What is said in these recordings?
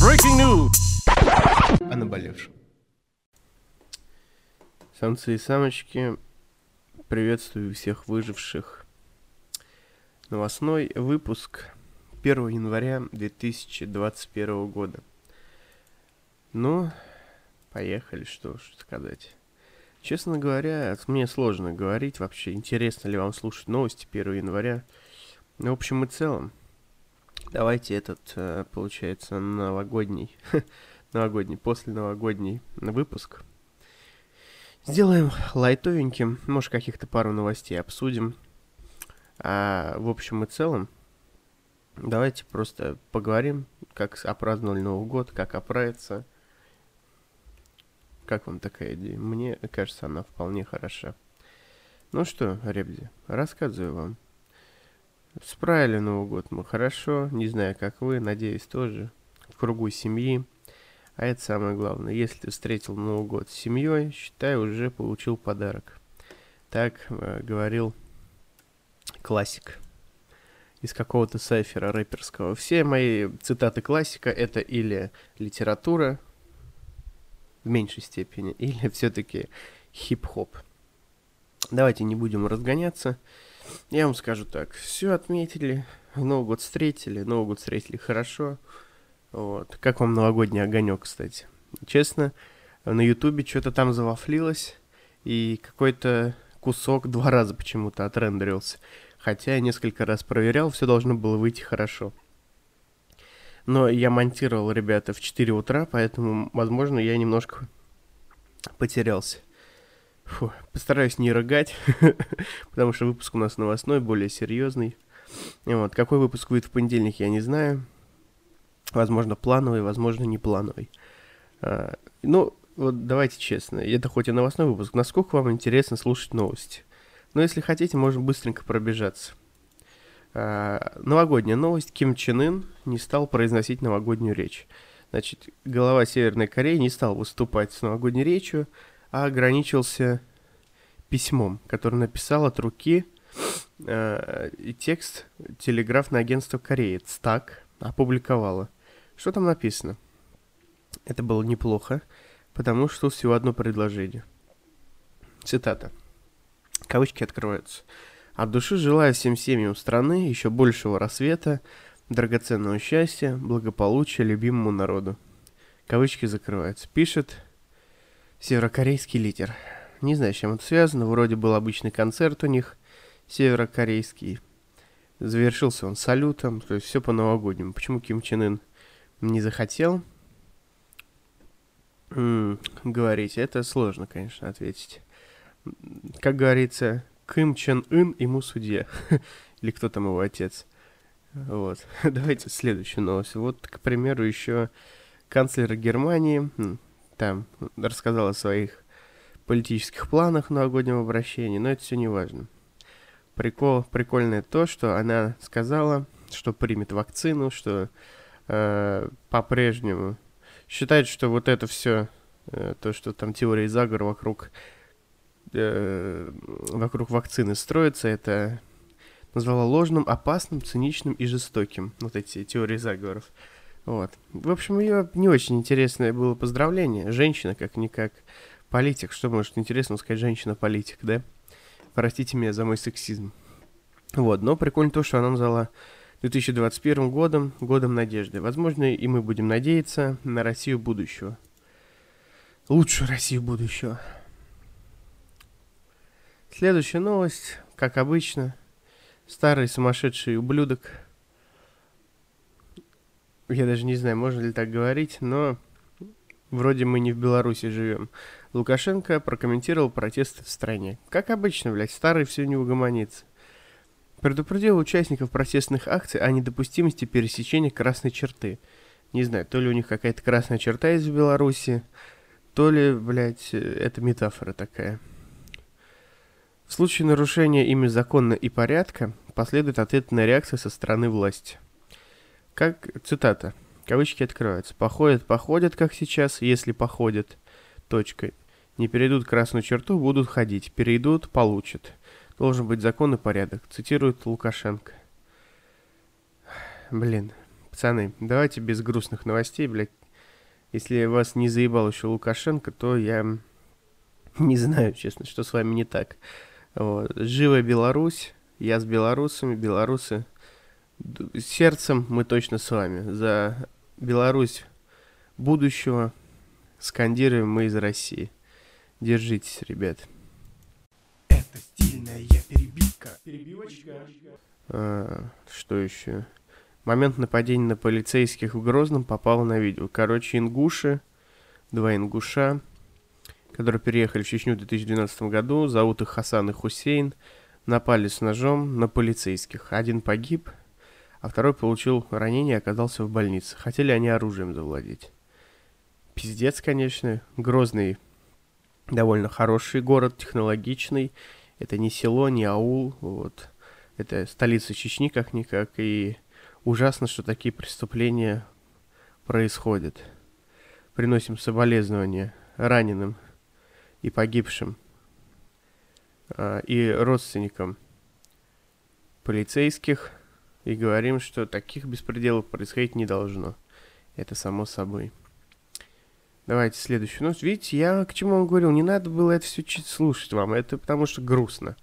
Breaking news! О наболевшем. Самцы и самочки, приветствую всех выживших. Новостной выпуск 1 января 2021 года. Ну, поехали, что ж сказать. Честно говоря, мне сложно говорить вообще, интересно ли вам слушать новости 1 января. Но в общем и целом, давайте этот, э, получается, новогодний, новогодний, после новогодний выпуск сделаем лайтовеньким, может каких-то пару новостей обсудим. А в общем и целом, давайте просто поговорим, как опраздновали Новый год, как оправиться, как вам такая идея? Мне кажется, она вполне хороша. Ну что, Ребзи, рассказываю вам. Справили Новый год мы хорошо, не знаю, как вы, надеюсь, тоже. В кругу семьи. А это самое главное. Если ты встретил Новый год с семьей, считай, уже получил подарок. Так э, говорил классик из какого-то сайфера рэперского. Все мои цитаты классика это или литература, в меньшей степени, или все-таки хип-хоп. Давайте не будем разгоняться. Я вам скажу так, все отметили, Новый год встретили, Новый год встретили хорошо. Вот. Как вам новогодний огонек, кстати? Честно, на Ютубе что-то там завафлилось, и какой-то кусок два раза почему-то отрендерился. Хотя я несколько раз проверял, все должно было выйти хорошо. Но я монтировал, ребята, в 4 утра, поэтому, возможно, я немножко потерялся. Фу, постараюсь не рыгать, потому что выпуск у нас новостной, более серьезный. Вот, какой выпуск выйдет в понедельник, я не знаю. Возможно, плановый, возможно, не плановый. А, ну, вот давайте честно, это хоть и новостной выпуск, насколько вам интересно слушать новости? Но если хотите, можно быстренько пробежаться. А, новогодняя новость. Ким Чен Ын не стал произносить новогоднюю речь. Значит, глава Северной Кореи не стал выступать с новогодней речью, а ограничился письмом, которое написал от руки э, и текст телеграфное агентство Кореи ЦТАК опубликовало. Что там написано? Это было неплохо, потому что всего одно предложение. Цитата. Кавычки открываются. От души желаю всем семьям страны еще большего рассвета, драгоценного счастья, благополучия любимому народу. Кавычки закрываются. Пишет северокорейский лидер. Не знаю, с чем это связано. Вроде был обычный концерт у них, северокорейский. Завершился он салютом, то есть все по-новогоднему. Почему Ким Чен Ын не захотел говорить? Это сложно, конечно, ответить. Как говорится, Ким Чен Ын ему судья. Или кто там его отец. Вот. Давайте следующую новость. Вот, к примеру, еще канцлер Германии там рассказал о своих политических планах новогоднего обращения, но это все не важно. Прикол, прикольное то, что она сказала, что примет вакцину, что э, по-прежнему считает, что вот это все, э, то, что там теории заговора вокруг э, вокруг вакцины строится, это назвала ложным, опасным, циничным и жестоким. Вот эти теории заговоров. Вот. В общем, ее не очень интересное было поздравление. Женщина, как-никак, политик. Что может интересно сказать женщина-политик, да? Простите меня за мой сексизм. Вот, но прикольно то, что она назвала 2021 годом, годом надежды. Возможно, и мы будем надеяться на Россию будущего. Лучшую Россию будущего. Следующая новость, как обычно, старый сумасшедший ублюдок. Я даже не знаю, можно ли так говорить, но вроде мы не в Беларуси живем. Лукашенко прокомментировал протесты в стране. Как обычно, блядь, старый все не угомонится. Предупредил участников протестных акций о недопустимости пересечения красной черты. Не знаю, то ли у них какая-то красная черта есть в Беларуси, то ли, блядь, это метафора такая. В случае нарушения ими закона и порядка последует ответная реакция со стороны власти. Как, цитата, кавычки открываются, походят, походят, как сейчас, если походят, точка, не перейдут красную черту, будут ходить, перейдут, получат. Должен быть закон и порядок, цитирует Лукашенко. Блин, пацаны, давайте без грустных новостей, блядь. Если вас не заебал еще Лукашенко, то я не знаю, честно, что с вами не так. Вот. Живая Беларусь, я с белорусами, белорусы сердцем мы точно с вами. За Беларусь будущего скандируем мы из России. Держитесь, ребят. Это стильная перебивка. Перебивочка. А, что еще? Момент нападения на полицейских в Грозном попал на видео. Короче, ингуши, два ингуша, которые переехали в Чечню в 2012 году, зовут их Хасан и Хусейн, напали с ножом на полицейских. Один погиб, а второй получил ранение и оказался в больнице. Хотели они оружием завладеть. Пиздец, конечно. Грозный довольно хороший город, технологичный. Это не село, не аул, вот. Это столица Чечни как-никак, и ужасно, что такие преступления происходят. Приносим соболезнования раненым и погибшим, а, и родственникам полицейских, и говорим, что таких беспределов происходить не должно. Это само собой. Давайте следующую новость. Видите, я к чему вам говорил, не надо было это все слушать вам, это потому что грустно.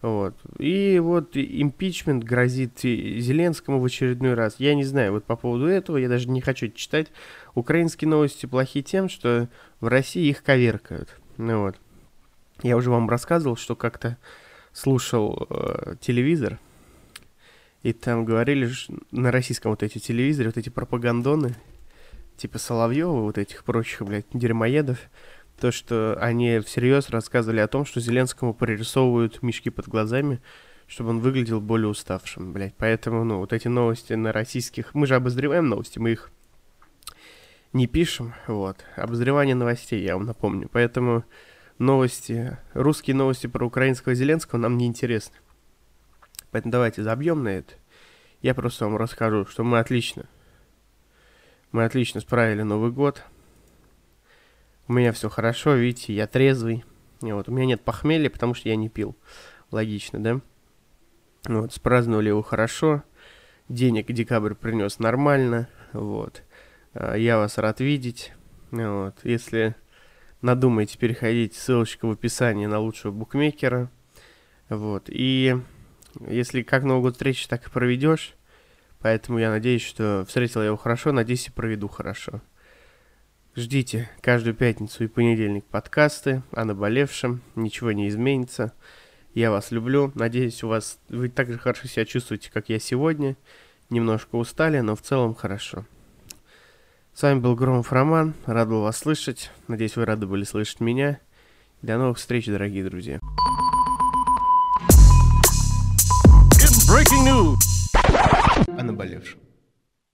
Вот. И вот импичмент грозит Зеленскому в очередной раз. Я не знаю, вот по поводу этого, я даже не хочу читать. Украинские новости плохи тем, что в России их коверкают. Ну вот. Я уже вам рассказывал, что как-то слушал э, телевизор, и там говорили на российском вот эти телевизоре, вот эти пропагандоны, типа Соловьева, вот этих прочих, блядь, дерьмоедов, то, что они всерьез рассказывали о том, что Зеленскому прорисовывают мешки под глазами, чтобы он выглядел более уставшим, блядь. Поэтому, ну, вот эти новости на российских... Мы же обозреваем новости, мы их не пишем, вот. Обозревание новостей, я вам напомню. Поэтому новости, русские новости про украинского Зеленского нам не интересны. Поэтому давайте забьем на это. Я просто вам расскажу, что мы отлично, мы отлично справили Новый год. У меня все хорошо, видите, я трезвый. И вот, у меня нет похмелья, потому что я не пил. Логично, да? Вот, спраздновали его хорошо. Денег декабрь принес нормально. Вот. А, я вас рад видеть. Вот. Если надумаете переходить, ссылочка в описании на лучшего букмекера. Вот. И если как Новый год встречи, так и проведешь. Поэтому я надеюсь, что встретил я его хорошо, надеюсь и проведу хорошо. Ждите каждую пятницу и понедельник подкасты о наболевшем, ничего не изменится. Я вас люблю, надеюсь, у вас вы так же хорошо себя чувствуете, как я сегодня. Немножко устали, но в целом хорошо. С вами был Громов Роман, рад был вас слышать. Надеюсь, вы рады были слышать меня. До новых встреч, дорогие друзья. Breaking news. О наболевшем.